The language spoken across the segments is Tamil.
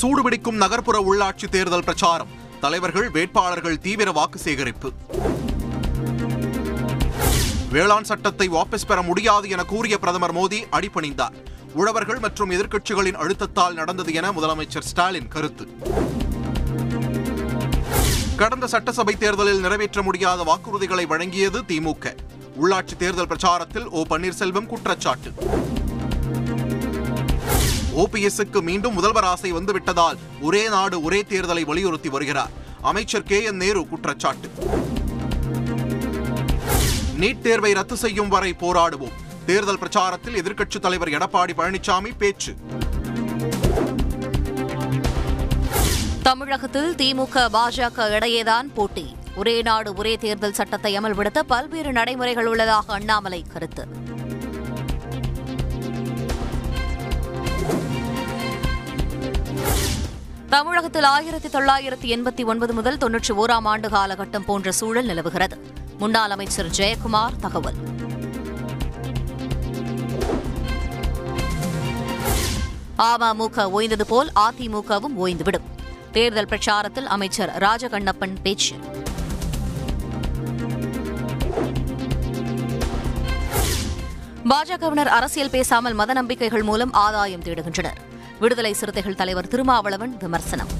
சூடுபிடிக்கும் நகர்ப்புற உள்ளாட்சி தேர்தல் பிரச்சாரம். தலைவர்கள் வேட்பாளர்கள் தீவிர வாக்கு சேகரிப்பு. வேளாண் சட்டத்தை வாபஸ் பெற முடியாது என கூறிய பிரதமர் மோடி அடிபணிந்தார். உழவர்கள் மற்றும் எதிர்க்கட்சிகளின் அழுத்தத்தால் நடந்தது என முதலமைச்சர் ஸ்டாலின் கருத்து. கடந்த சட்டசபை தேர்தலில் நிறைவேற்ற முடியாத வாக்குறுதிகளை வழங்கியது திமுக உள்ளாட்சி தேர்தல் பிரச்சாரத்தில் ஓ பன்னீர்செல்வம் குற்றச்சாட்டு. ஓபிஎஸ்க்கு மீண்டும் முதல்வர் ஆசை வந்துவிட்டதால் ஒரே நாடு ஒரே தேர்தலை வலியுறுத்தி வருகிறார். அமைச்சர் கே. என். நேரு குற்றச்சாட்டு. நீட் தேர்வை ரத்து செய்யும் வரை போராடுவோம். தேர்தல் பிரச்சாரத்தில் எதிர்க்கட்சித் தலைவர் எடப்பாடி பழனிசாமி பேச்சு. தமிழகத்தில் திமுக பாஜக இடையேதான் போட்டி. ஒரே நாடு ஒரே தேர்தல் சட்டத்தை அமல்படுத்த பல்வேறு நடைமுறைகள் உள்ளதாக அண்ணாமலை கருத்து. தமிழகத்தில் ஆயிரத்தி தொள்ளாயிரத்தி எண்பத்தி ஒன்பது முதல் தொன்னூற்றி ஓராம் ஆண்டு காலகட்டம் போன்ற சூழல் நிலவுகிறது. முன்னாள் அமைச்சர் ஜெயக்குமார் தகவல். அமமுக ஓய்ந்தது போல் அதிமுகவும் ஓய்ந்துவிடும். தேர்தல் பிரச்சாரத்தில் அமைச்சர் ராஜகண்ணப்பன் பேச்சு. பாஜகவினர் அரசியல் பேசாமல் மத நம்பிக்கைகள் மூலம் ஆதாயம் தேடுகின்றனர். விடுதலை சிறுத்தைகள் தலைவர் திருமாவளவன் விமர்சனம்.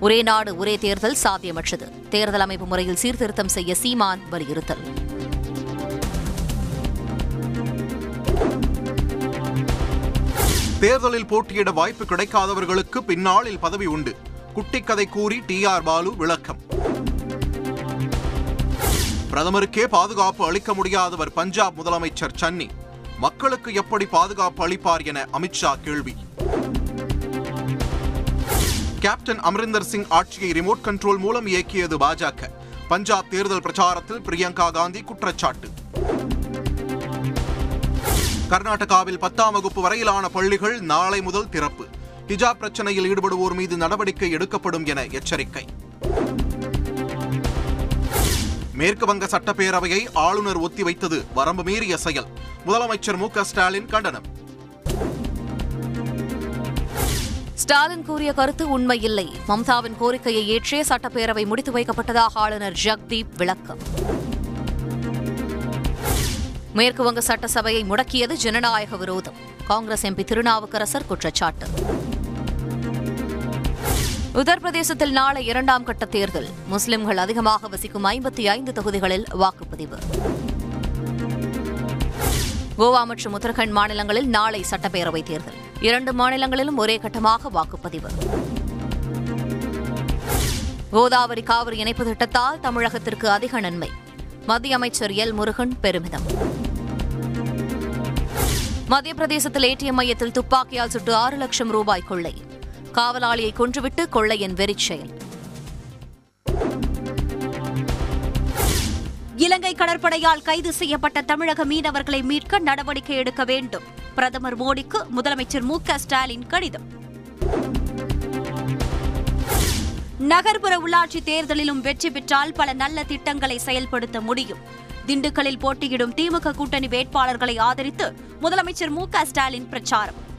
ஒரே நாடு ஒரே தேர்தல் சாத்தியமற்றது. தேர்தல் அமைப்பு முறையில் சீர்திருத்தம் செய்ய சீமான் வலியுறுத்தல். தேர்தலில் போட்டியிட வாய்ப்பு கிடைக்காதவர்களுக்கு பின்னாளில் பதவி உண்டு. குட்டிக்கதை கூறி டி ஆர் பாலு விளக்கம். பிரதமருக்கே பாதுகாப்பு அளிக்க முடியாதவர் பஞ்சாப் முதலமைச்சர் சன்னி. மக்களுக்கு எப்படி பாதுகாப்பு அளிப்பார் என அமித்ஷா கேள்வி. கேப்டன் அமரிந்தர் சிங் ஆட்சியை ரிமோட் கண்ட்ரோல் மூலம் இயக்கியது பாஜக. பஞ்சாப் தேர்தல் பிரச்சாரத்தில் பிரியங்கா காந்தி குற்றச்சாட்டு. கர்நாடகாவில் பத்தாம் வகுப்பு வரையிலான பள்ளிகள் நாளை முதல் திறப்பு. ஹிஜாப் பிரச்சனையில் ஈடுபடுவோர் மீது நடவடிக்கை எடுக்கப்படும் என எச்சரிக்கை. மேற்கு வங்க சட்டப்பேரவையை ஆளுநர் ஒத்திவைத்தது வரம்பு மீறிய செயல். முதலமைச்சர் மு ஸ்டாலின் கண்டனம். ஸ்டாலின் கூறிய கருத்து உண்மையில்லை. மம்தாவின் கோரிக்கையை ஏற்றே சட்டப்பேரவை முடித்து வைக்கப்பட்டதாக ஆளுநர் ஜக்தீப் விளக்கம். மேற்குவங்க சட்டசபையை முடக்கியது ஜனநாயக விரோதம். காங்கிரஸ் எம்பி திருநாவுக்கரசர் குற்றச்சாட்டு. உத்தரப்பிரதேசத்தில் நாளை இரண்டாம் கட்ட தேர்தல். முஸ்லிம்கள் அதிகமாக வசிக்கும் ஐம்பத்தி ஐந்து தொகுதிகளில் வாக்குப்பதிவு. கோவா மற்றும் உத்தரகண்ட் மாநிலங்களில் நாளை சட்டப்பேரவைத் தேர்தல். இரண்டு மாநிலங்களிலும் ஒரே கட்டமாக வாக்குப்பதிவு. கோதாவரி காவிரி இணைப்பு திட்டத்தால் தமிழகத்திற்கு அதிக நன்மை. மத்திய அமைச்சர் எல் முருகன் பெருமிதம். மத்திய பிரதேசத்தில் ஏடிஎம் மையத்தில் துப்பாக்கியால் சுட்டு ஆறு லட்சம் ரூபாய் கொள்ளை. காவலாளியை கொன்றுவிட்டு கொள்ளையன் வெறிச்செயல். இலங்கை கடற்படையால் கைது செய்யப்பட்ட தமிழக மீனவர்களை மீட்க நடவடிக்கை எடுக்க வேண்டும். பிரதமர் மோடிக்கு முதலமைச்சர் மு ஸ்டாலின் கடிதம். நகர்ப்புற உள்ளாட்சி தேர்தலிலும் வெற்றி பெற்றால் பல நல்ல திட்டங்களை செயல்படுத்த முடியும். திண்டுக்கல்லில் போட்டியிடும் திமுக கூட்டணி வேட்பாளர்களை ஆதரித்து முதலமைச்சர் மு ஸ்டாலின் பிரச்சாரம்.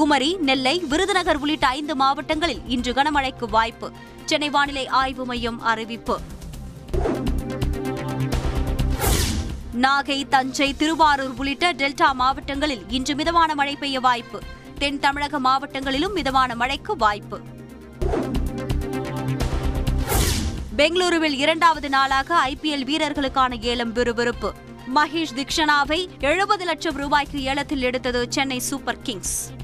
குமரி நெல்லை விருதுநகர் உள்ளிட்ட ஐந்து மாவட்டங்களில் இன்று கனமழைக்கு வாய்ப்பு. சென்னை வானிலை ஆய்வு மையம் அறிவிப்பு. நாகை தஞ்சை திருவாரூர் உள்ளிட்ட டெல்டா மாவட்டங்களில் இன்று மிதமான மழை பெய்ய வாய்ப்பு. தென் தமிழக மாவட்டங்களிலும் மிதமான மழைக்கு வாய்ப்பு. பெங்களூருவில் இரண்டாவது நாளாக ஐபிஎல் வீரர்களுக்கான ஏலம் விறுவிறுப்பு. மகேஷ் திக்ஷனாவை எழுபது லட்சம் ரூபாய்க்கு ஏலத்தில் எடுத்தது சென்னை சூப்பர் கிங்ஸ்.